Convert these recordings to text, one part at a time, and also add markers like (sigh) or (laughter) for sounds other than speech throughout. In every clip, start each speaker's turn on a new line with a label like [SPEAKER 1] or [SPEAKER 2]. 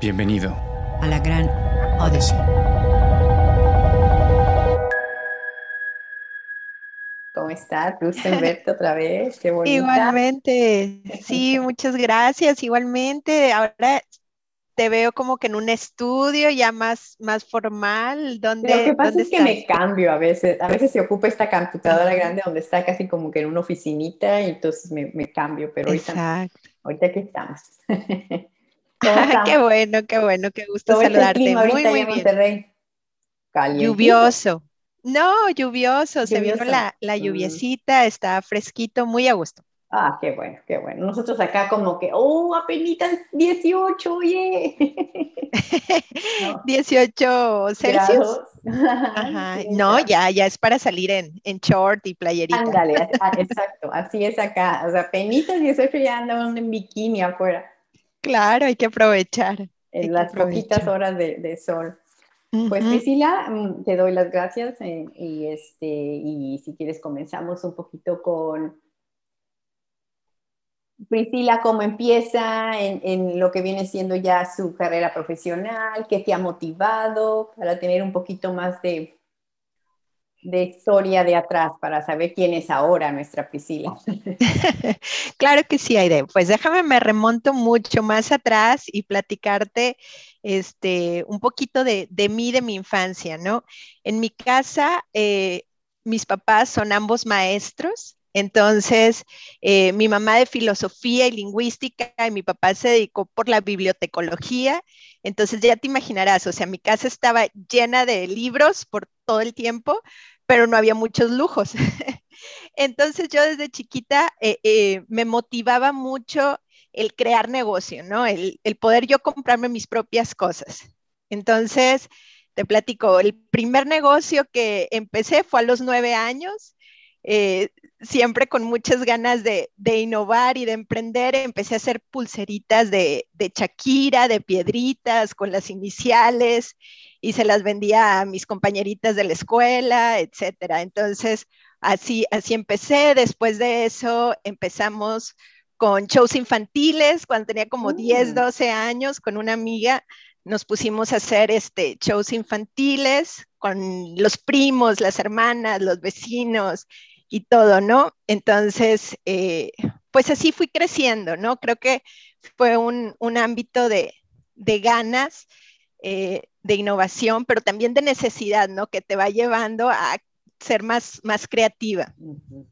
[SPEAKER 1] Bienvenido
[SPEAKER 2] a la gran Odyssey.
[SPEAKER 3] ¿Cómo estás? Gusto en (laughs) verte otra vez. Qué bonita.
[SPEAKER 4] Igualmente. Sí, muchas gracias. Igualmente. Ahora te veo como que en un estudio ya más, más formal. ¿Dónde,
[SPEAKER 3] Lo que pasa
[SPEAKER 4] dónde
[SPEAKER 3] es que
[SPEAKER 4] estás?
[SPEAKER 3] me cambio a veces. A veces se ocupa esta computadora grande donde está casi como que en una oficinita y entonces me, me cambio, pero ahorita,
[SPEAKER 4] Exacto.
[SPEAKER 3] ahorita aquí estamos. (laughs) ¿Cómo (laughs)
[SPEAKER 4] Ah, qué bueno, qué bueno, qué gusto
[SPEAKER 3] ¿Cómo está el
[SPEAKER 4] saludarte. Muy, muy bien.
[SPEAKER 3] Calientito.
[SPEAKER 4] Lluvioso. No, lluvioso. Se vino la, la
[SPEAKER 3] Mm.
[SPEAKER 4] lluviecita, está fresquito, muy a gusto.
[SPEAKER 3] Ah, qué bueno, qué bueno. Nosotros acá como que, oh, apenas 18, oye. (laughs) No,
[SPEAKER 4] 18 Celsius. (laughs) Ajá. No,
[SPEAKER 3] ya.
[SPEAKER 4] ya, es para salir en, en short y playerita.
[SPEAKER 3] Ándale, exacto, así es acá. O sea, penitas 18 ya andan en bikini afuera,
[SPEAKER 4] Claro, hay que aprovechar.
[SPEAKER 3] En las poquitas horas de, de sol. Pues. Priscila, mm, te doy las gracias eh, y, este, y si quieres comenzamos un poquito con Priscila, cómo empieza en, en lo que viene siendo ya su carrera profesional, qué te ha motivado para tener un poquito más de, de historia de atrás, para saber quién es ahora nuestra Priscila. (laughs)
[SPEAKER 4] Claro que sí, Aide. Pues déjame, me remonto mucho más atrás y platicarte este, un poquito de, de mí, de mi infancia, ¿no? En mi casa, eh, mis papás son ambos maestros. Entonces, eh, mi mamá de filosofía y lingüística y mi papá se dedicó por la bibliotecología. Entonces, ya te imaginarás, o sea, mi casa estaba llena de libros por todo el tiempo, pero no había muchos lujos. (laughs) Entonces yo desde chiquita eh, eh, me motivaba mucho el crear negocio, ¿no? El, el, poder yo comprarme mis propias cosas. Entonces, te platico, el primer negocio que empecé fue a los nueve años, eh, siempre con muchas ganas de, de, innovar y de emprender. Empecé a hacer pulseritas de, de Shakira, de piedritas, con las iniciales, y se las vendía a mis compañeritas de la escuela, etcétera. Entonces, Así, así empecé. Después de eso empezamos con shows infantiles. Cuando tenía como mm. 10, 12 años, con una amiga nos pusimos a hacer este, shows infantiles con los primos, las hermanas, los vecinos y todo, ¿no? Entonces, eh, pues así fui creciendo, ¿no? Creo que fue un, un ámbito de, de ganas, eh, de innovación, pero también de necesidad, ¿no? Que te va llevando a ser más, más creativa. Uh -huh.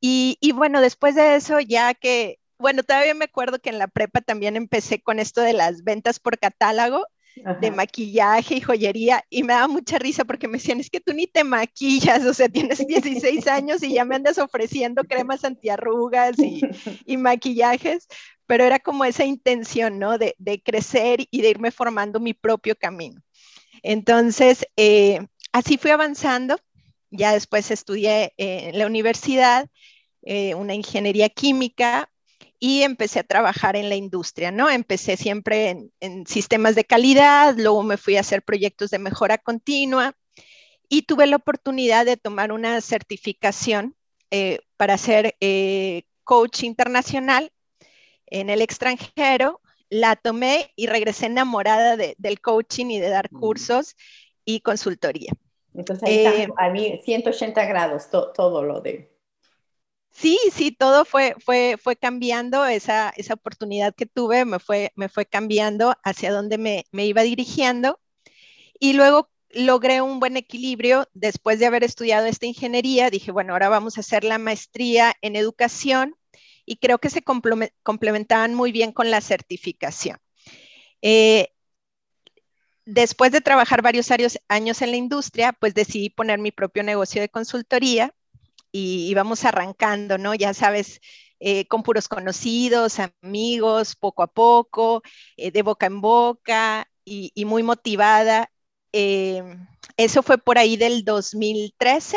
[SPEAKER 4] y, y, bueno, después de eso, ya que, bueno, todavía me acuerdo que en la prepa también empecé con esto de las ventas por catálogo, Ajá. de maquillaje y joyería, y me daba mucha risa porque me decían, es que tú ni te maquillas, o sea, tienes 16 años y ya me andas ofreciendo cremas antiarrugas y, (laughs) y maquillajes, pero era como esa intención, ¿no? De, de, crecer y de irme formando mi propio camino. Entonces, eh, así fui avanzando ya después estudié eh, en la universidad eh, una ingeniería química y empecé a trabajar en la industria, ¿no? Empecé siempre en, en, sistemas de calidad, luego me fui a hacer proyectos de mejora continua y tuve la oportunidad de tomar una certificación eh, para ser eh, coach internacional en el extranjero. La tomé y regresé enamorada de, del coaching y de dar cursos y consultoría.
[SPEAKER 3] Entonces ahí eh, está, a mí 180 grados to, todo lo de...
[SPEAKER 4] Sí, sí, todo fue, fue, fue cambiando, esa, esa oportunidad que tuve me fue, me fue cambiando hacia donde me, me iba dirigiendo. Y luego logré un buen equilibrio después de haber estudiado esta ingeniería, dije, bueno, ahora vamos a hacer la maestría en educación y creo que se complementaban muy bien con la certificación. Eh, después de trabajar varios años en la industria, pues decidí poner mi propio negocio de consultoría y íbamos arrancando, ¿no? Ya sabes, eh, con puros conocidos, amigos, poco a poco, eh, de boca en boca y, y muy motivada. Eh, eso fue por ahí del 2013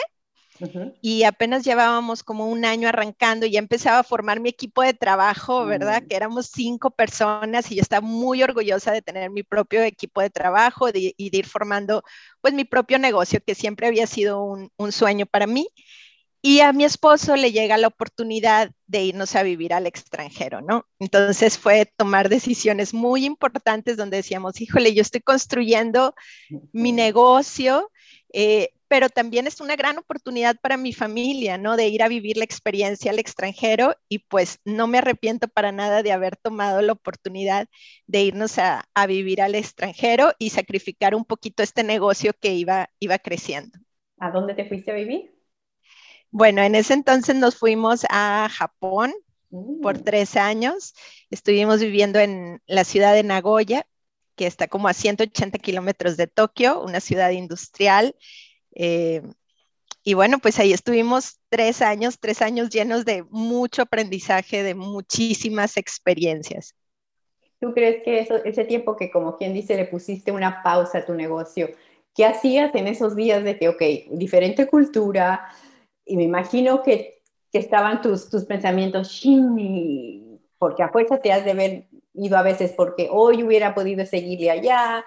[SPEAKER 4] uh -huh. y apenas llevábamos como un año arrancando y ya empezaba a formar mi equipo de trabajo, ¿verdad? Uh -huh. Que éramos cinco personas y yo estaba muy orgullosa de tener mi propio equipo de trabajo de, y de ir formando pues mi propio negocio, que siempre había sido un, un sueño para mí. Y a mi esposo le llega la oportunidad de irnos a vivir al extranjero, ¿no? Entonces fue tomar decisiones muy importantes donde decíamos, híjole, yo estoy construyendo mi negocio, eh, pero también es una gran oportunidad para mi familia, ¿no? De ir a vivir la experiencia al extranjero y pues no me arrepiento para nada de haber tomado la oportunidad de irnos a, a vivir al extranjero y sacrificar un poquito este negocio que iba, iba creciendo.
[SPEAKER 3] ¿A dónde te fuiste a vivir?
[SPEAKER 4] Bueno, en ese entonces nos fuimos a Japón por
[SPEAKER 3] Mm.
[SPEAKER 4] tres años. Estuvimos viviendo en la ciudad de Nagoya, que está como a 180 kilómetros de Tokio, una ciudad industrial. Eh, y bueno, pues ahí estuvimos tres años, tres años llenos de mucho aprendizaje, de muchísimas experiencias.
[SPEAKER 3] ¿Tú crees que eso, ese tiempo que, como quien dice, le pusiste una pausa a tu negocio, qué hacías en esos días de que, ok, diferente cultura, y me imagino que, que estaban tus, tus pensamientos, porque a fuerza te has de haber ido a veces porque hoy hubiera podido seguirle allá.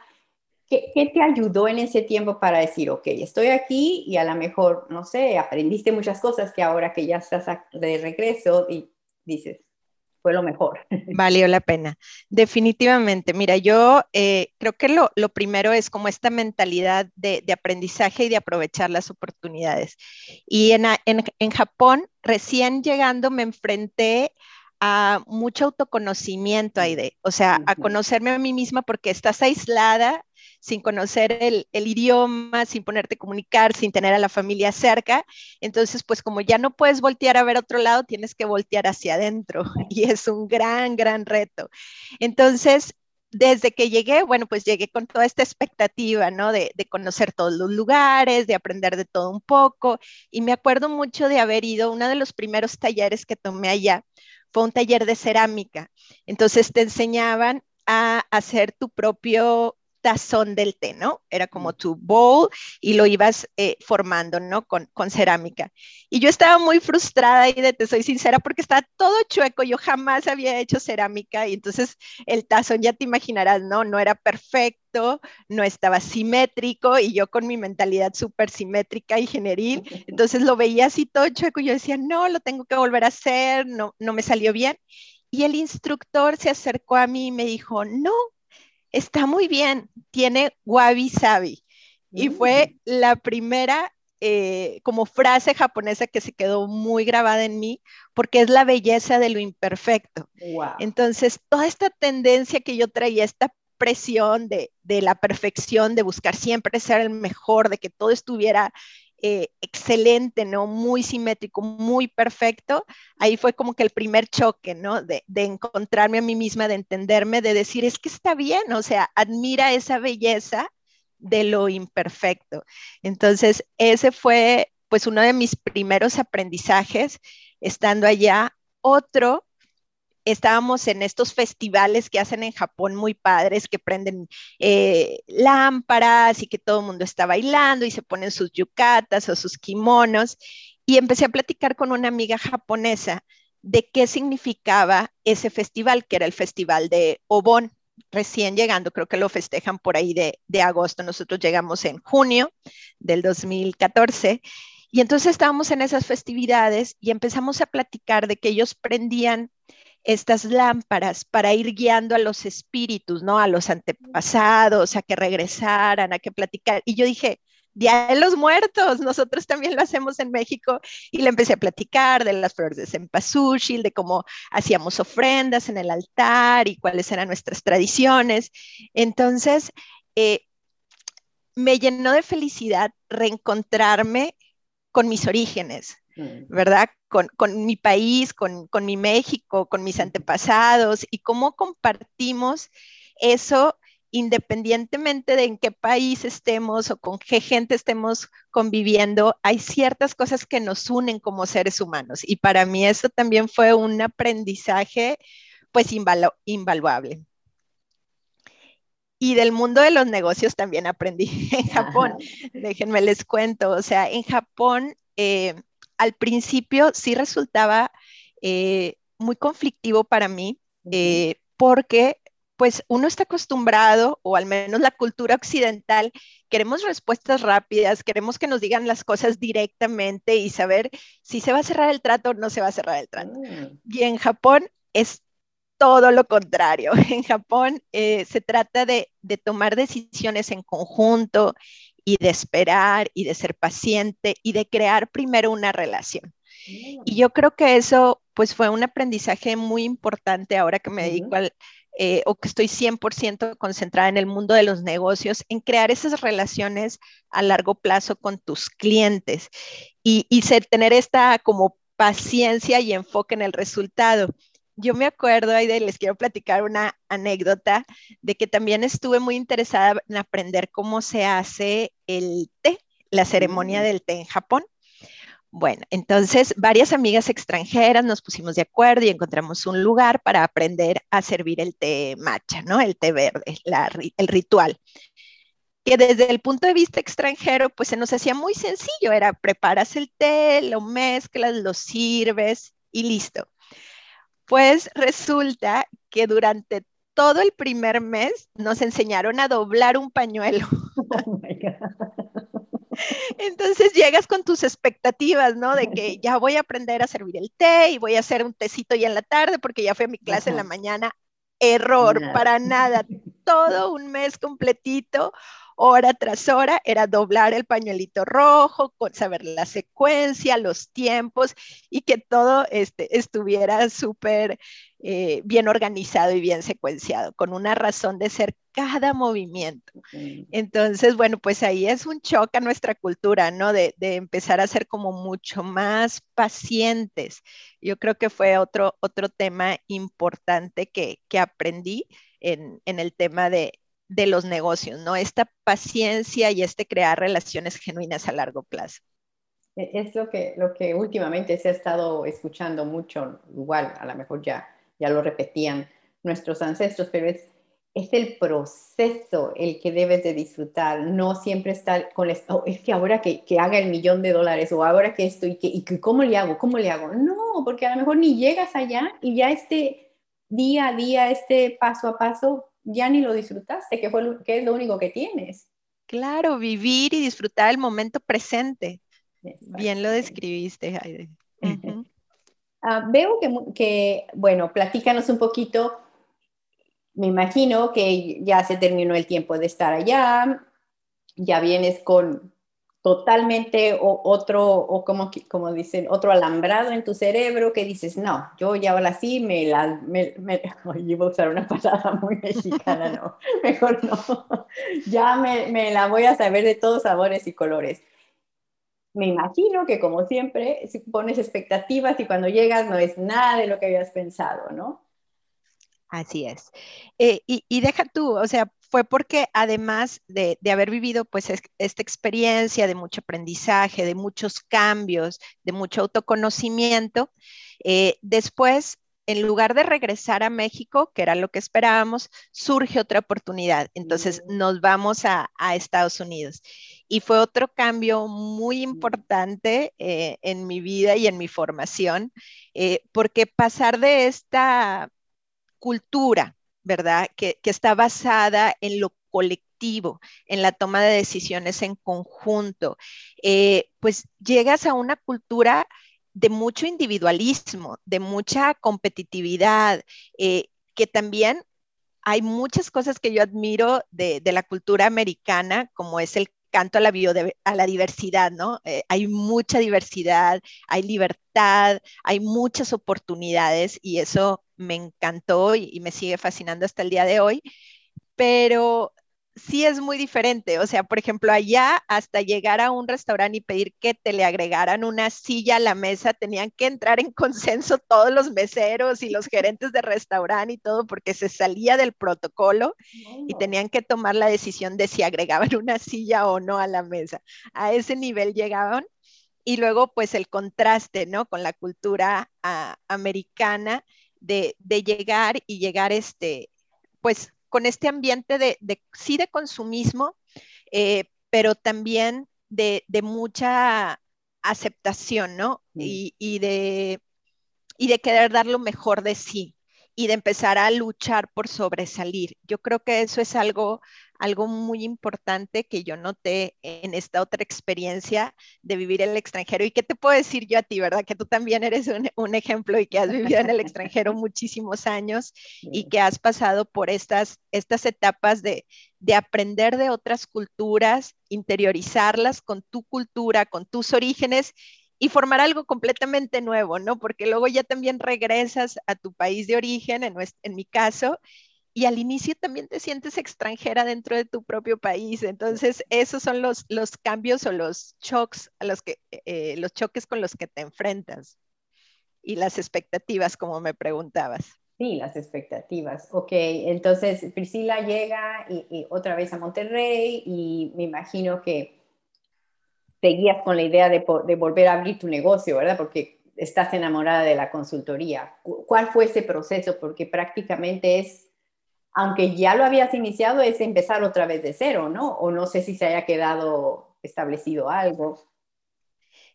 [SPEAKER 3] ¿Qué, ¿Qué te ayudó en ese tiempo para decir, ok, estoy aquí y a lo mejor, no sé, aprendiste muchas cosas que ahora que ya estás de regreso y dices, fue lo mejor? (laughs)
[SPEAKER 4] Valió la pena. Definitivamente. Mira, yo eh, creo que lo, lo primero es como esta mentalidad de, de aprendizaje y de aprovechar las oportunidades. Y en, en- en Japón, recién llegando, me enfrenté a mucho autoconocimiento, Aide. O sea, a conocerme a mí misma porque estás aislada, sin conocer el, idioma, sin ponerte a comunicar, sin tener a la familia cerca. Entonces, pues como ya no puedes voltear a ver otro lado, tienes que voltear hacia adentro (laughs) y es un gran, gran reto. Entonces, desde que llegué, bueno, pues llegué con toda esta expectativa, ¿no? De, de, conocer todos los lugares, de aprender de todo un poco. Y me acuerdo mucho de haber ido, uno de los primeros talleres que tomé allá fue un taller de cerámica. Entonces te enseñaban a hacer tu propio tazón del té, ¿no? Era como tu bowl y lo ibas eh, formando, ¿no? Con, con, cerámica. Y yo estaba muy frustrada y de, te soy sincera porque estaba todo chueco, yo jamás había hecho cerámica y entonces el tazón ya te imaginarás, ¿no? No era perfecto, no estaba simétrico y yo con mi mentalidad súper simétrica y generil, (laughs) entonces lo veía así todo chueco y yo decía, no, lo tengo que volver a hacer, no, no me salió bien. Y el instructor se acercó a mí y me dijo, no, está muy bien, tiene wabi sabi. Y fue la primera eh, como frase japonesa que se quedó muy grabada en mí, porque es la belleza de lo imperfecto.
[SPEAKER 3] Wow.
[SPEAKER 4] Entonces, toda esta tendencia que yo traía, esta presión de, de, la perfección, de buscar siempre ser el mejor, de que todo estuviera eh, excelente, ¿no? Muy simétrico, muy perfecto. Ahí fue como que el primer choque, ¿no? De, de, encontrarme a mí misma, de entenderme, de decir, es que está bien, o sea, admira esa belleza de lo imperfecto. Entonces, ese fue pues uno de mis primeros aprendizajes estando allá. Otro estábamos en estos festivales que hacen en Japón muy padres, que prenden eh, lámparas y que todo el mundo está bailando y se ponen sus yucatas o sus kimonos. Y empecé a platicar con una amiga japonesa de qué significaba ese festival, que era el festival de Obon, recién llegando, creo que lo festejan por ahí de, de agosto, nosotros llegamos en junio del 2014. Y entonces estábamos en esas festividades y empezamos a platicar de que ellos prendían estas lámparas para ir guiando a los espíritus, ¿no? A los antepasados, a que regresaran, a que platicar. Y yo dije, Día de los Muertos, nosotros también lo hacemos en México. Y le empecé a platicar de las flores de cempasúchil, de cómo hacíamos ofrendas en el altar y cuáles eran nuestras tradiciones. Entonces, eh, me llenó de felicidad reencontrarme con mis orígenes, ¿verdad? Con, con mi país, con, con, mi México, con mis antepasados y cómo compartimos eso independientemente de en qué país estemos o con qué gente estemos conviviendo, hay ciertas cosas que nos unen como seres humanos. Y para mí eso también fue un aprendizaje pues invalu invaluable. Y del mundo de los negocios también aprendí (laughs) en Japón. Ajá. Déjenme les cuento. O sea, en Japón eh, al principio sí resultaba eh, muy conflictivo para mí eh, porque pues uno está acostumbrado, o al menos la cultura occidental, queremos respuestas rápidas, queremos que nos digan las cosas directamente y saber si se va a cerrar el trato o no se va a cerrar el trato. Mm. Y en Japón es todo lo contrario. (laughs) En Japón eh, se trata de, de tomar decisiones en conjunto y de esperar y de ser paciente y de crear primero una relación. Y mm. yo creo que eso pues fue un aprendizaje muy importante ahora que me dedico al, eh, o que estoy 100% concentrada en el mundo de los negocios, en crear esas relaciones a largo plazo con tus clientes y, y ser, tener esta como paciencia y enfoque en el resultado. Yo me acuerdo, y les quiero platicar una anécdota de que también estuve muy interesada en aprender cómo se hace el té, la ceremonia mm. del té en Japón. Bueno, entonces varias amigas extranjeras nos pusimos de acuerdo y encontramos un lugar para aprender a servir el té matcha, ¿no? El té verde, el ritual. Que desde el punto de vista extranjero, pues se nos hacía muy sencillo, era preparas el té, lo mezclas, lo sirves y listo. Pues resulta que durante todo el primer mes nos enseñaron a doblar un pañuelo. (laughs) (laughs) Oh my entonces llegas con tus expectativas, ¿no? De que (laughs) ya voy a aprender a servir el té y voy a hacer un tecito ya en la tarde porque ya fue mi clase en la mañana. Error, para nada. Todo un mes completito hora tras hora era doblar el pañuelito rojo, saber la secuencia, los tiempos y que todo este, estuviera súper eh, bien organizado y bien secuenciado, con una razón de ser cada movimiento. Entonces, bueno, pues ahí es un choque a nuestra cultura, ¿no? De, empezar a ser como mucho más pacientes. Yo creo que fue otro, otro tema importante que, aprendí en, en el tema de, de los negocios, ¿no? Esta paciencia y este crear relaciones genuinas a largo plazo.
[SPEAKER 3] E, es lo que, lo que últimamente se ha estado escuchando mucho, igual a lo mejor ya, ya lo repetían nuestros ancestros, pero es, es el proceso el que debes de disfrutar, no siempre estar con esto, es que ahora que, que, haga el millón de dólares o ahora que esto y que, y que cómo le hago, cómo le hago. No, porque a lo mejor ni llegas allá y ya este día a día, este paso a paso, ya ni lo disfrutaste, que, fue que es lo único que tienes.
[SPEAKER 4] Claro, vivir y disfrutar el momento presente. Bien lo describiste, Heide.
[SPEAKER 3] Ah, veo que, que, bueno, platícanos un poquito. Me imagino que ya se terminó el tiempo de estar allá, ya vienes con totalmente otro, o como, como dicen, otro alambrado en tu cerebro que dices, no, yo ya ahora sí me la, me, me (laughs) iba a usar una palabra muy mexicana, no, (laughs) mejor no, (laughs) ya me, me la voy a saber de todos sabores y colores. Me imagino que como siempre, si pones expectativas y cuando llegas no es nada de lo que habías pensado, ¿no?
[SPEAKER 4] Así es. Eh, y, y, deja tú, o sea, fue porque además de, haber vivido pues esta experiencia de mucho aprendizaje, de muchos cambios, de mucho autoconocimiento, eh, después en lugar de regresar a México, que era lo que esperábamos, surge otra oportunidad. Entonces nos vamos a, Estados Unidos. Y fue otro cambio muy importante eh, en mi vida y en mi formación, eh, porque pasar de esta cultura ¿verdad? Que, está basada en lo colectivo, en la toma de decisiones en conjunto, eh, pues llegas a una cultura de mucho individualismo, de mucha competitividad, eh, que también hay muchas cosas que yo admiro de, la cultura americana, como es el canto a la, a la diversidad, ¿no? Eh, hay mucha diversidad, hay libertad, hay muchas oportunidades y eso me encantó y, me sigue fascinando hasta el día de hoy, pero sí es muy diferente. O sea, por ejemplo, allá hasta llegar a un restaurante y pedir que te le agregaran una silla a la mesa, tenían que entrar en (laughs) consenso todos los meseros y los gerentes de restaurante y todo, porque se salía del protocolo y tenían que tomar la decisión de si agregaban (laughs) una silla o no a la mesa. A ese nivel llegaban. Y luego, pues el contraste, ¿no? Con la cultura ah, americana de, llegar y llegar este, pues con este ambiente de, sí de consumismo, eh, pero también de, mucha aceptación, ¿no? Mm. Y, de, y de querer dar lo mejor de sí. Y de empezar a luchar por sobresalir. Yo creo que eso es algo, algo muy importante que yo noté en esta otra experiencia de vivir en el extranjero. ¿Y qué te puedo decir yo a ti, verdad? Que tú también eres un, un ejemplo y que has vivido en el extranjero (laughs) muchísimos años y que has pasado por estas, estas etapas de, de aprender de otras culturas, interiorizarlas con tu cultura, con tus orígenes y formar algo completamente nuevo, ¿no? Porque luego ya también regresas a tu país de origen, en, mi caso, y al inicio también te sientes extranjera dentro de tu propio país. Entonces, esos son los, los cambios o los shocks los que, eh, los choques con los que te enfrentas y las expectativas, como me preguntabas.
[SPEAKER 3] Sí, las expectativas. Ok, entonces Priscila llega y otra vez a Monterrey y me imagino que seguías con la idea de, volver a abrir tu negocio, ¿verdad? Porque estás enamorada de la consultoría. ¿Cuál fue ese proceso? Porque prácticamente es, aunque ya lo habías iniciado, es empezar otra vez de cero, ¿no? O no sé si se haya quedado establecido algo.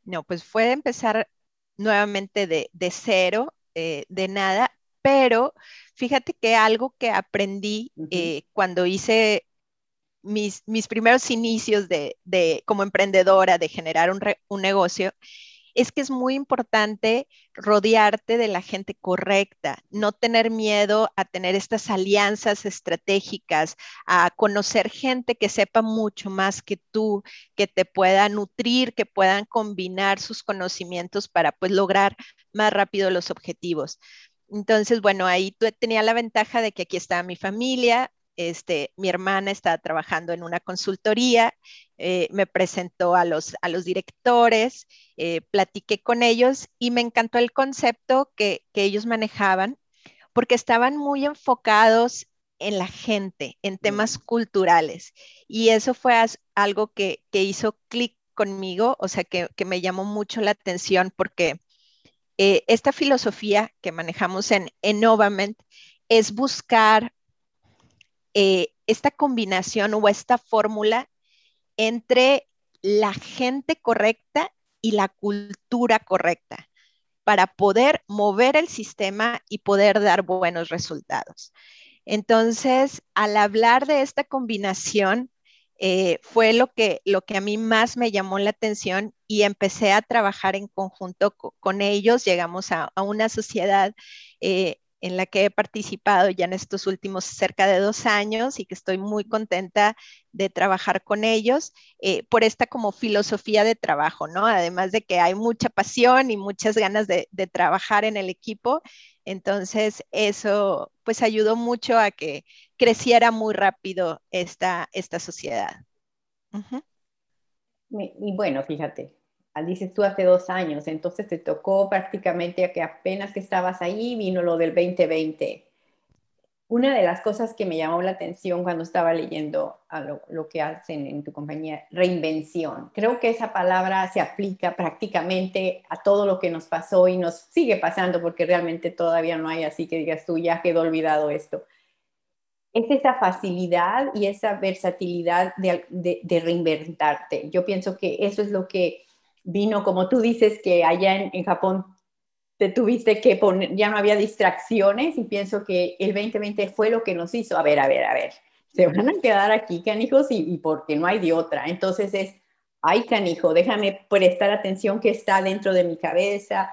[SPEAKER 4] No, pues fue empezar nuevamente de, cero, eh, de nada, pero fíjate que algo que aprendí eh, cuando hice mis, primeros inicios de, como emprendedora, de generar un, negocio, es que es muy importante rodearte de la gente correcta, no tener miedo a tener estas alianzas estratégicas, a conocer gente que sepa mucho más que tú, que te pueda nutrir, que puedan combinar sus conocimientos para pues lograr más rápido los objetivos. Entonces, bueno, ahí tenía la ventaja de que aquí estaba mi familia, este, mi hermana estaba trabajando en una consultoría, eh, me presentó a los, a los directores, eh, platiqué con ellos y me encantó el concepto que, ellos manejaban porque estaban muy enfocados en la gente, en temas culturales. Y eso fue algo que, hizo clic conmigo, o sea, que, me llamó mucho la atención porque eh, esta filosofía que manejamos en Innovament es buscar eh, esta combinación o esta fórmula entre la gente correcta y la cultura correcta para poder mover el sistema y poder dar buenos resultados. Entonces, al hablar de esta combinación, eh, fue lo que, lo que a mí más me llamó la atención y empecé a trabajar en conjunto con ellos. Llegamos a, una sociedad eh, en la que he participado ya en estos últimos cerca de dos años y que estoy muy contenta de trabajar con ellos eh, por esta como filosofía de trabajo, ¿no? Además de que hay mucha pasión y muchas ganas de, trabajar en el equipo, entonces eso pues ayudó mucho a que creciera muy rápido esta, esta sociedad.
[SPEAKER 3] Y bueno, fíjate, dices tú hace dos años, entonces te tocó prácticamente que apenas que estabas ahí vino lo del 2020. Una de las cosas que me llamó la atención cuando estaba leyendo a lo, que hacen en tu compañía, reinvención. Creo que esa palabra se aplica prácticamente a todo lo que nos pasó y nos sigue pasando porque realmente todavía no hay así que digas tú, ya quedó olvidado esto. Es esa facilidad y esa versatilidad de reinventarte. Yo pienso que eso es lo que vino, como tú dices, que allá en, Japón te tuviste que poner, ya no había distracciones y pienso que el 2020 fue lo que nos hizo, a ver, a ver, a ver, se van a quedar aquí, canijos, y, porque no hay de otra. Entonces es, ay, canijo, déjame prestar atención que está dentro de mi cabeza,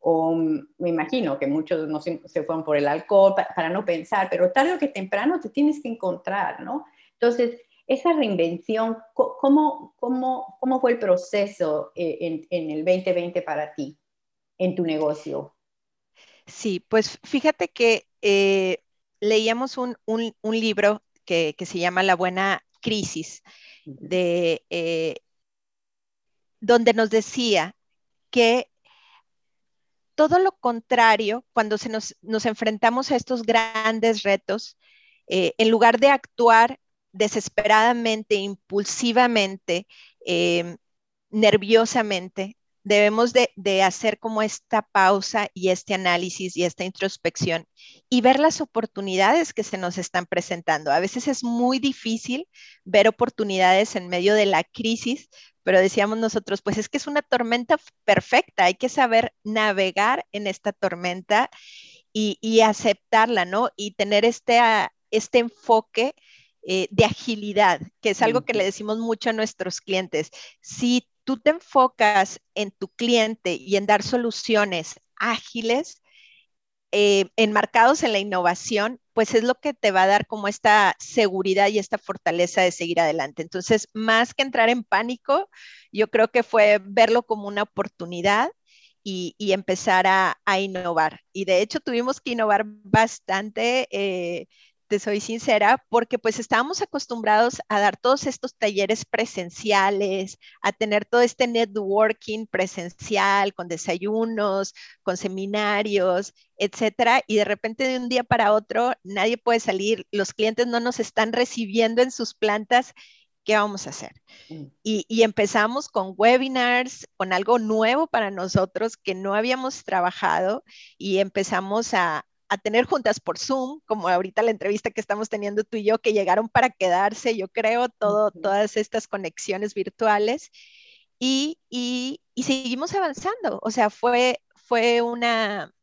[SPEAKER 3] o me imagino que muchos no se, se fueron por el alcohol para, para, no pensar, pero tarde o que temprano te tienes que encontrar, ¿no? Entonces, esa reinvención, ¿cómo, cómo, cómo fue el proceso eh, en, en, el 2020 para ti, en tu negocio?
[SPEAKER 4] Sí, pues fíjate que eh, leíamos un, un, un libro que, que, se llama La Buena Crisis, de, eh, donde nos decía que todo lo contrario, cuando se nos, nos enfrentamos a estos grandes retos, en lugar de actuar desesperadamente, impulsivamente, eh, nerviosamente, debemos de, hacer como esta pausa y este análisis y esta introspección y ver las oportunidades que se nos están presentando. A veces es muy difícil ver oportunidades en medio de la crisis, pero decíamos nosotros, pues es que es una tormenta perfecta, hay que saber navegar en esta tormenta y, aceptarla, ¿no? Y tener este, ah, este enfoque eh, de agilidad, que es algo que le decimos mucho a nuestros clientes. Si tú te enfocas en tu cliente y en dar soluciones ágiles, eh, enmarcados en la innovación, pues es lo que te va a dar como esta seguridad y esta fortaleza de seguir adelante. Entonces, más que entrar en pánico, yo creo que fue verlo como una oportunidad y, empezar a, innovar. Y de hecho tuvimos que innovar bastante. Eh, te soy sincera, porque pues estábamos acostumbrados a dar todos estos talleres presenciales, a tener todo este networking presencial con desayunos, con seminarios, etcétera, y de repente de un día para otro nadie puede salir, los clientes no nos están recibiendo en sus plantas. ¿Qué vamos a hacer? Mm. Y, y empezamos con webinars, con algo nuevo para nosotros que no habíamos trabajado y empezamos a, a tener juntas por Zoom, como ahorita la entrevista que estamos teniendo tú y yo, que llegaron para quedarse, yo creo, todo, todas estas conexiones virtuales. Y, y, y, seguimos avanzando. O sea, fue, fue una,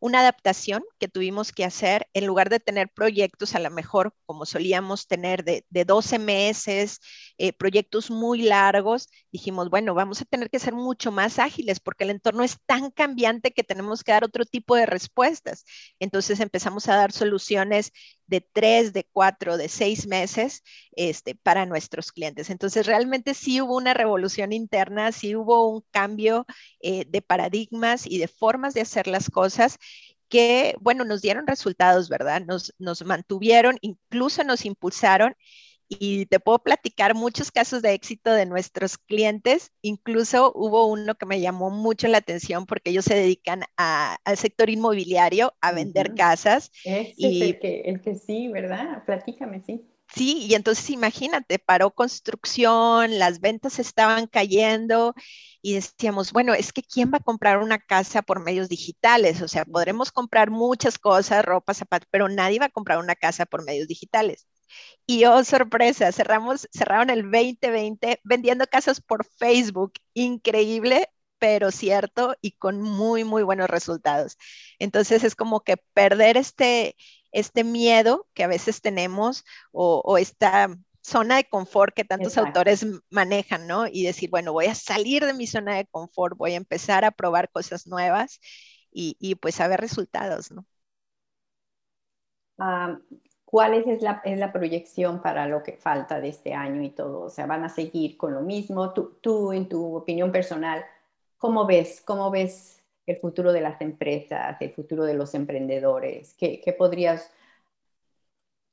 [SPEAKER 4] una adaptación que tuvimos que hacer en lugar de tener proyectos a lo mejor como solíamos tener de, 12 meses, eh, proyectos muy largos, dijimos, bueno, vamos a tener que ser mucho más ágiles porque el entorno es tan cambiante que tenemos que dar otro tipo de respuestas. Entonces empezamos a dar soluciones de tres, de cuatro, de seis meses este, para nuestros clientes. Entonces, realmente sí hubo una revolución interna, sí hubo un cambio eh, de paradigmas y de formas de hacer las cosas que, bueno, nos dieron resultados, ¿verdad? Nos, nos mantuvieron, incluso nos impulsaron y te puedo platicar muchos casos de éxito de nuestros clientes. Incluso hubo uno que me llamó mucho la atención porque ellos se dedican al sector inmobiliario, a vender casas.
[SPEAKER 3] y, es el que, el que sí, ¿verdad? Platícame, sí.
[SPEAKER 4] Sí, y entonces imagínate, paró construcción, las ventas estaban cayendo y decíamos, bueno, es que ¿quién va a comprar una casa por medios digitales? O sea, podremos comprar muchas cosas, ropa, zapatos, pero nadie va a comprar una casa por medios digitales. Y oh, sorpresa, cerramos, cerraron el 2020 vendiendo casas por Facebook. Increíble, pero cierto y con muy, muy buenos resultados. Entonces es como que perder este, este miedo que a veces tenemos o, esta zona de confort que tantos autores manejan, ¿no? Y decir, bueno, voy a salir de mi zona de confort, voy a empezar a probar cosas nuevas y, y pues a ver resultados, ¿no?
[SPEAKER 3] ¿Cuál es la, es la, proyección para lo que falta de este año y todo? O sea, ¿van a seguir con lo mismo? Tú, tú en tu opinión personal, ¿cómo ves? ¿Cómo ves el futuro de las empresas, el futuro de los emprendedores? ¿Qué, qué podrías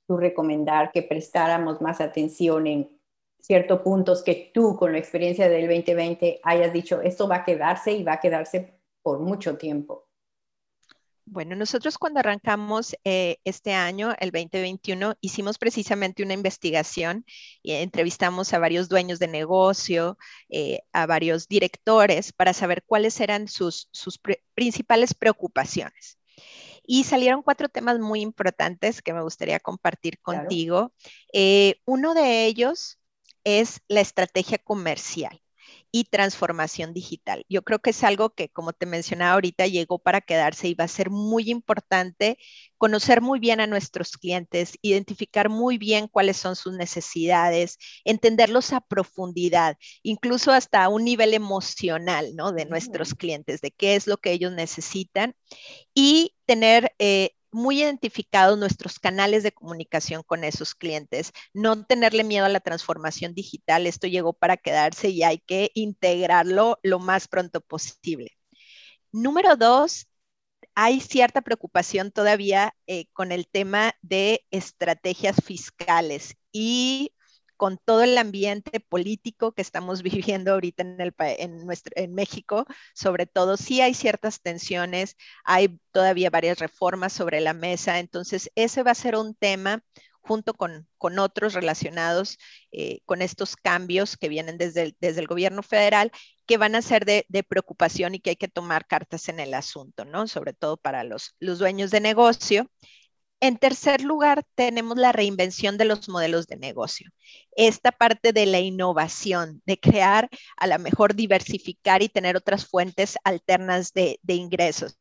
[SPEAKER 3] tú recomendar que prestáramos más atención en ciertos puntos que tú con la experiencia del 2020 hayas dicho, esto va a quedarse y va a quedarse por mucho tiempo?
[SPEAKER 4] Bueno, nosotros cuando arrancamos eh, este año, el 2021, hicimos precisamente una investigación y entrevistamos a varios dueños de negocio, eh, a varios directores para saber cuáles eran sus, principales preocupaciones. Y salieron cuatro temas muy importantes que me gustaría compartir contigo. Eh, uno de ellos es la estrategia comercial y transformación digital. Yo creo que es algo que, como te mencionaba ahorita, llegó para quedarse y va a ser muy importante conocer muy bien a nuestros clientes, identificar muy bien cuáles son sus necesidades, entenderlos a profundidad, incluso hasta un nivel emocional, ¿no? De nuestros mm. clientes, de qué es lo que ellos necesitan y tener eh, muy identificados nuestros canales de comunicación con esos clientes, no tenerle miedo a la transformación digital, esto llegó para quedarse y hay que integrarlo lo más pronto posible. Número dos, hay cierta preocupación todavía eh, con el tema de estrategias fiscales y con todo el ambiente político que estamos (laughs) viviendo ahorita en, México, sobre todo, sí hay ciertas tensiones, hay todavía varias reformas sobre la mesa, entonces ese va a ser un tema junto con, otros relacionados eh, con estos cambios que vienen desde el, gobierno federal, que van a ser de, preocupación y que hay que tomar cartas en el asunto, ¿no? Sobre todo para los dueños de negocio. En tercer lugar, tenemos la reinvención de los modelos de negocio. Esta parte de la innovación, de crear, a lo mejor diversificar y tener otras fuentes alternas de, ingresos.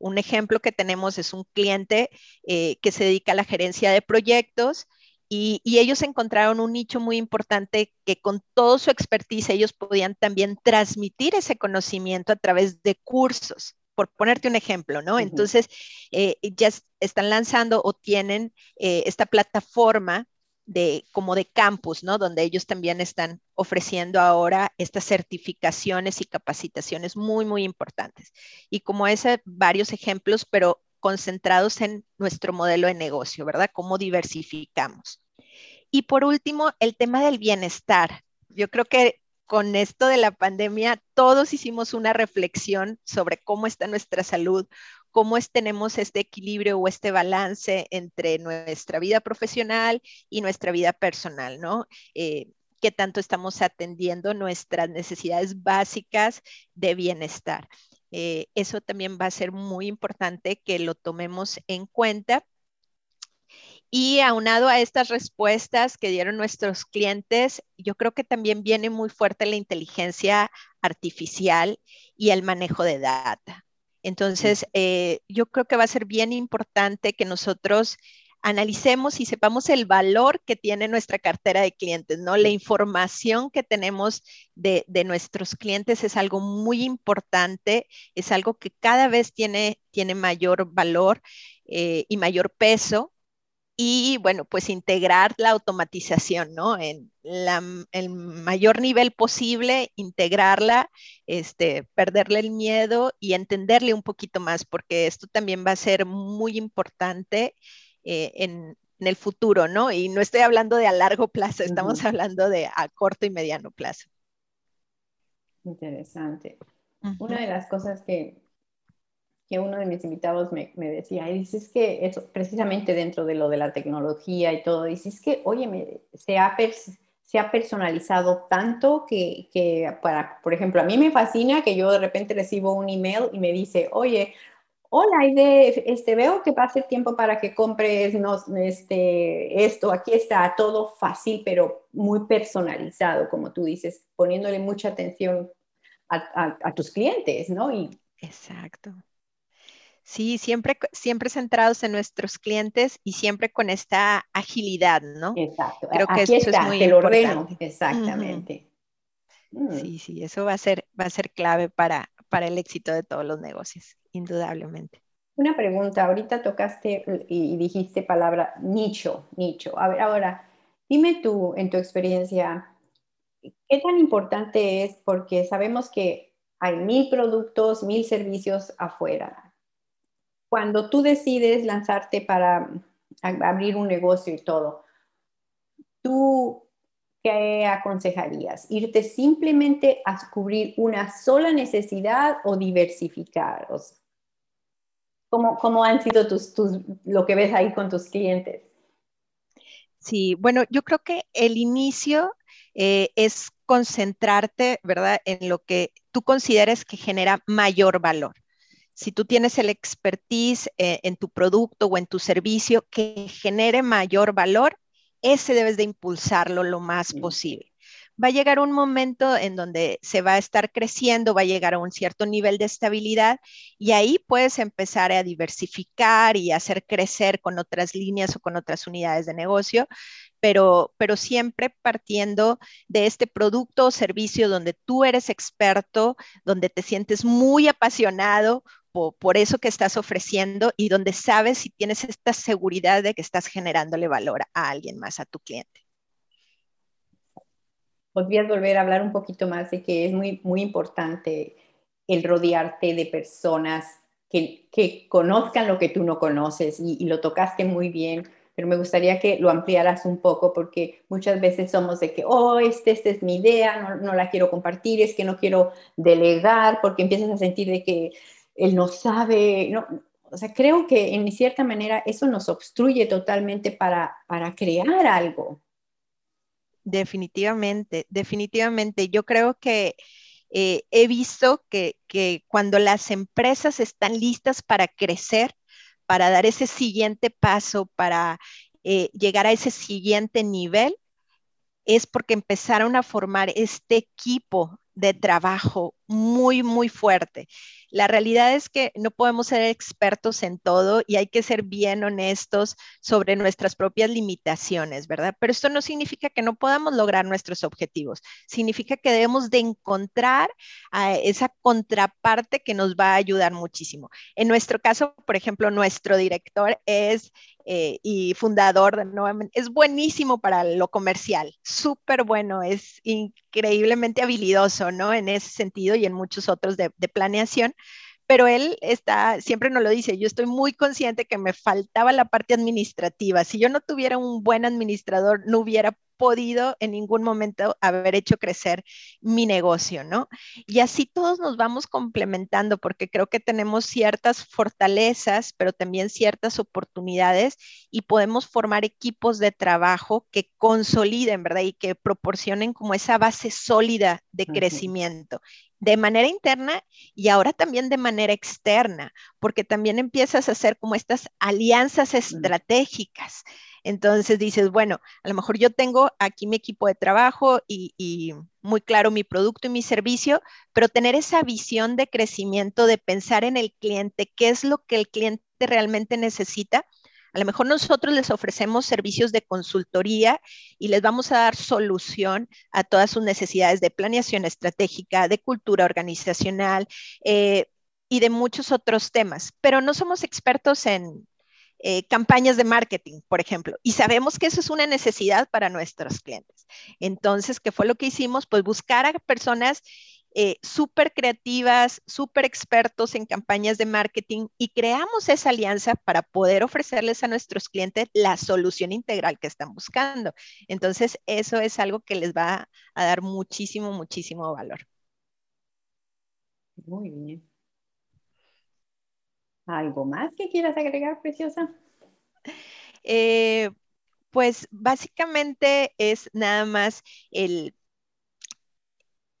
[SPEAKER 4] Un ejemplo que tenemos es un cliente eh, que se dedica a la gerencia de proyectos y, ellos encontraron un nicho muy importante que con todo su expertise ellos podían también transmitir ese conocimiento a través de cursos, por ponerte un ejemplo, ¿no? Entonces, eh, ya están lanzando o tienen eh, esta plataforma de como de campus, ¿no? Donde ellos también están ofreciendo ahora estas certificaciones y capacitaciones muy, muy importantes. Y como ese, varios ejemplos, pero concentrados en nuestro modelo de negocio, ¿verdad? Cómo diversificamos. Y por último, el tema del bienestar. Yo creo que con esto de la pandemia, todos hicimos una reflexión sobre cómo está nuestra salud, cómo es, tenemos este equilibrio o este balance entre nuestra vida profesional y nuestra vida personal, ¿no? Eh, qué tanto estamos atendiendo nuestras necesidades básicas de bienestar. Eh, eso también va a ser muy importante que lo tomemos en cuenta. Y aunado a estas respuestas que dieron nuestros clientes, yo creo que también viene muy fuerte la inteligencia artificial y el manejo de data. Entonces, eh, yo creo que va a ser bien importante que nosotros analicemos y sepamos el valor que tiene nuestra cartera de clientes, ¿no? La información que tenemos de, nuestros clientes es algo muy importante, es algo que cada vez tiene, tiene mayor valor eh, y mayor peso. Y bueno, pues integrar la automatización, ¿no? En el mayor nivel posible, integrarla, este, perderle el miedo y entenderle un poquito más, porque esto también va a ser muy importante eh, en, el futuro, ¿no? Y no estoy hablando de a largo plazo, estamos hablando de a corto y mediano plazo.
[SPEAKER 3] Interesante. Una de las cosas que, que uno de mis invitados me, me, decía, y dice, es que eso, precisamente dentro de lo de la tecnología y todo, dice, es que, oye, se, ha se ha personalizado tanto que, que, para, por ejemplo, a mí me fascina que yo de repente recibo un email y me dice, oye, hola Aide, este, veo que pasa el tiempo para que compres este, esto, aquí está todo fácil, pero muy personalizado, como tú dices, poniéndole mucha atención a, tus clientes, ¿no? Y,
[SPEAKER 4] Exacto. Sí, siempre, siempre centrados en nuestros clientes y siempre con esta agilidad, ¿no?
[SPEAKER 3] Exacto. Creo que eso es muy importante. Exactamente.
[SPEAKER 4] Mm. Sí, sí, eso va a ser, va a ser clave para, para el éxito de todos los negocios indudablemente.
[SPEAKER 3] Una pregunta, ahorita tocaste y dijiste palabra nicho, nicho. A ver, ahora, dime tú, en tu experiencia, ¿qué tan importante es? Porque sabemos que hay mil productos, mil servicios afuera. Cuando tú decides lanzarte para abrir un negocio y todo, ¿tú qué aconsejarías? ¿Irte simplemente a cubrir una sola necesidad o diversificar? ¿Cómo, han sido tus, lo que ves ahí con tus clientes?
[SPEAKER 4] Sí, bueno, yo creo que el inicio eh, es concentrarte, ¿verdad?, en lo que tú consideres que genera mayor valor. Si tú tienes el expertise eh, en tu producto o en tu servicio que genere mayor valor, ese debes de impulsarlo lo más posible. Va a llegar un momento en donde se va a estar creciendo, va a llegar a un cierto nivel de estabilidad y ahí puedes empezar a diversificar y hacer crecer con otras líneas o con otras unidades de negocio, pero, pero siempre partiendo de este producto o servicio donde tú eres experto, donde te sientes muy apasionado por, por eso que estás ofreciendo y donde sabes si tienes esta seguridad de que estás generándole valor a alguien más, a tu cliente.
[SPEAKER 3] Podrías volver a hablar un poquito más de que es muy, muy importante el rodearte de personas que, que conozcan lo que tú no conoces y, lo tocaste muy bien, pero me gustaría que lo ampliaras un poco porque muchas veces somos de que, oh, este, esta es mi idea, no, no la quiero compartir, es que no quiero delegar porque empiezas a sentir de que él no sabe, no, o sea, creo que en cierta manera eso nos obstruye totalmente para, para crear algo.
[SPEAKER 4] Definitivamente, definitivamente. Yo creo que eh, he visto que, cuando las empresas están listas para crecer, para dar ese siguiente paso, para eh, llegar a ese siguiente nivel, es porque empezaron a formar este equipo de trabajo muy, muy fuerte. La realidad es que no podemos ser expertos en todo y hay que ser bien honestos sobre nuestras propias limitaciones, ¿verdad? Pero esto no significa que no podamos lograr nuestros objetivos. Significa que debemos de encontrar a esa contraparte que nos va a ayudar muchísimo. En nuestro caso, por ejemplo, nuestro director es eh, y fundador de nuevamente, es buenísimo para lo comercial, súper bueno, es increíblemente habilidoso, ¿no? En ese sentido y en muchos otros de, de planeación pero él está, siempre nos lo dice, yo estoy muy consciente que me faltaba la parte administrativa. Si yo no tuviera un buen administrador, no hubiera podido en ningún momento haber hecho crecer mi negocio, ¿no? Y así todos nos vamos complementando porque creo que tenemos ciertas fortalezas, pero también ciertas oportunidades y podemos formar equipos de trabajo que consoliden, ¿verdad? Y que proporcionen como esa base sólida de crecimiento de manera interna y ahora también de manera externa, porque también empiezas a hacer como estas alianzas estratégicas. Entonces dices, bueno, a lo mejor yo tengo aquí mi equipo de trabajo y, muy claro mi producto y mi servicio, pero tener esa visión de crecimiento, de pensar en el cliente, qué es lo que el cliente realmente necesita. A lo mejor nosotros les ofrecemos servicios de consultoría y les vamos a dar solución a todas sus necesidades de planeación estratégica, de cultura organizacional eh, y de muchos otros temas, pero no somos expertos en, eh, campañas de marketing, por ejemplo, y sabemos que eso es una necesidad para nuestros clientes. Entonces, ¿qué fue lo que hicimos? Pues buscar a personas eh, súper creativas, súper expertos en campañas de marketing y creamos esa alianza para poder ofrecerles a nuestros clientes la solución integral que están buscando. Entonces, eso es algo que les va a dar muchísimo, muchísimo valor.
[SPEAKER 3] Muy bien. ¿Algo más que quieras agregar, Preciosa?
[SPEAKER 4] Eh, pues básicamente es nada más el,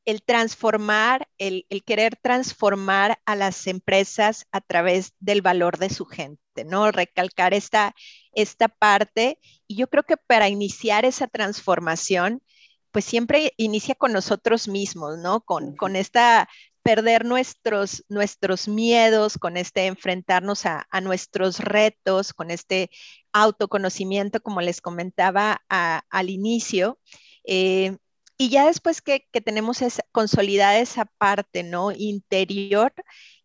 [SPEAKER 4] el transformar, el, querer transformar a las empresas a través del valor de su gente, ¿no? Recalcar esta, esta parte. Y yo creo que para iniciar esa transformación, pues siempre inicia con nosotros mismos, ¿no? Con, con esta perder nuestros, nuestros miedos, con este enfrentarnos a, nuestros retos, con este autoconocimiento, como les comentaba al inicio. Eh, y ya después que, tenemos esa, consolidada esa parte ¿no? interior,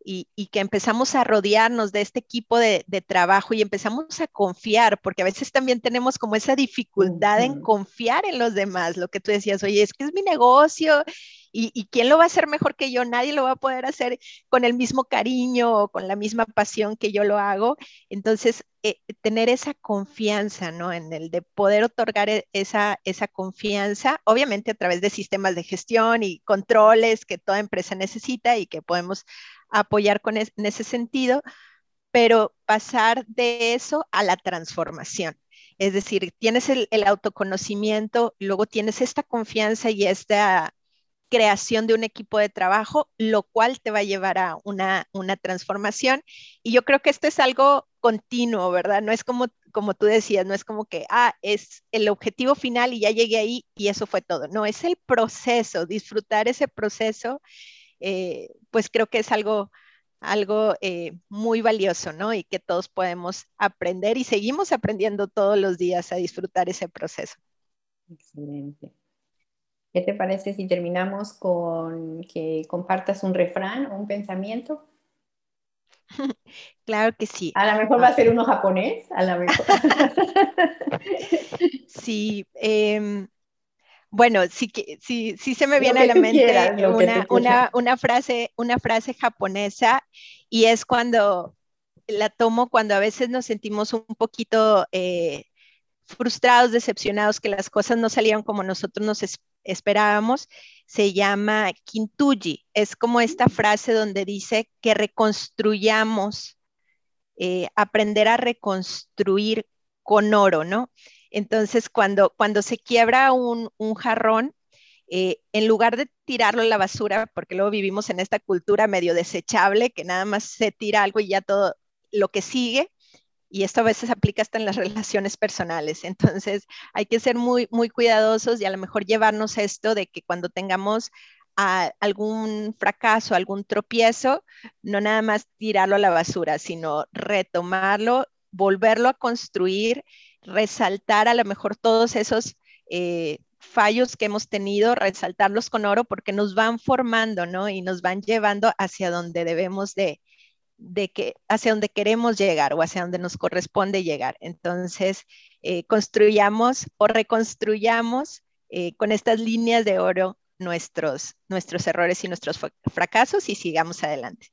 [SPEAKER 4] y, que empezamos a rodearnos de este equipo de, trabajo y empezamos a confiar, porque a veces también tenemos como esa dificultad en confiar en los demás, lo que tú decías, oye, es que es mi negocio y, quién lo va a hacer mejor que yo, nadie lo va a poder hacer con el mismo cariño o con la misma pasión que yo lo hago. Entonces, eh, tener esa confianza, ¿no? En el de poder otorgar e, esa, esa confianza, obviamente a través de sistemas de gestión y controles que toda empresa necesita y que podemos apoyar con en ese sentido, pero pasar de eso a la transformación. Es decir, tienes el, el autoconocimiento, luego tienes esta confianza y esta creación de un equipo de trabajo, lo cual te va a llevar a una, una transformación. Y yo creo que esto es algo continuo, ¿verdad? No es como, como tú decías, no es como que, ah, es el objetivo final y ya llegué ahí y eso fue todo. No, es el proceso, disfrutar ese proceso eh, pues creo que es algo, algo eh, muy valioso, ¿no? Y que todos podemos aprender y seguimos aprendiendo todos los días a disfrutar ese proceso.
[SPEAKER 3] Excelente. ¿Qué te parece si terminamos con que compartas un refrán o un pensamiento? (laughs)
[SPEAKER 4] Claro que sí.
[SPEAKER 3] A lo mejor va a ser uno japonés, a lo mejor. (laughs)
[SPEAKER 4] sí, eh, bueno, sí, sí, sí se me viene a la mente una, frase, una frase japonesa y es cuando la tomo cuando a veces nos sentimos un poquito eh, frustrados, decepcionados, que las cosas no salieron como nosotros nos esperábamos, se llama Kintuji. Es como esta frase donde dice que reconstruyamos, eh, aprender a reconstruir con oro, ¿no? Entonces, cuando, cuando se quiebra un, jarrón, eh, en lugar de tirarlo en la basura, porque luego vivimos en esta cultura medio desechable, que nada más se tira algo y ya todo lo que sigue, y esto a veces aplica hasta en las (laughs) relaciones personales. Entonces, hay que ser muy, muy cuidadosos y a lo mejor llevarnos esto de que cuando tengamos a algún fracaso, algún tropiezo, no nada más tirarlo a la basura, sino retomarlo, volverlo a construir, resaltar a lo mejor todos esos eh, fallos que hemos tenido, resaltarlos con oro porque nos van formando, ¿no? Y nos van llevando hacia donde debemos de, de que, hacia donde queremos llegar o hacia donde nos corresponde llegar. Entonces, eh, construyamos o reconstruyamos eh, con estas líneas de oro nuestros, nuestros errores y nuestros fracasos y sigamos adelante.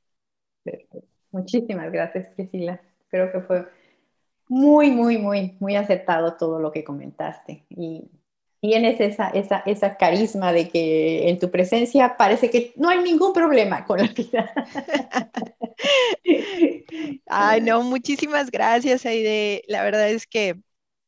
[SPEAKER 3] Muchísimas gracias, Priscila. Creo que fue muy, muy, muy, muy acertado todo lo que comentaste. Y tienes esa, esa, esa carisma de que en tu presencia parece que no hay ningún problema con la vida. (laughs)
[SPEAKER 4] Ay, no, muchísimas gracias, Aide. La verdad es que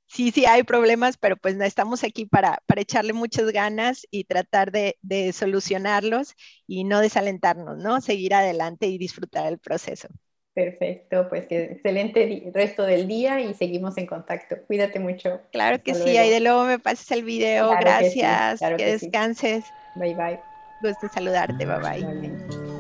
[SPEAKER 4] sí, sí hay problemas, pero pues estamos aquí para, para echarle muchas ganas y tratar de, de, solucionarlos y no desalentarnos, ¿no? Seguir adelante y disfrutar el proceso.
[SPEAKER 3] Perfecto, pues que excelente resto del día y seguimos en contacto. Cuídate mucho.
[SPEAKER 4] Claro que sí, ahí de luego me pases el video. Gracias, que, descanses.
[SPEAKER 3] Bye bye.
[SPEAKER 4] Gusto saludarte, bye bye.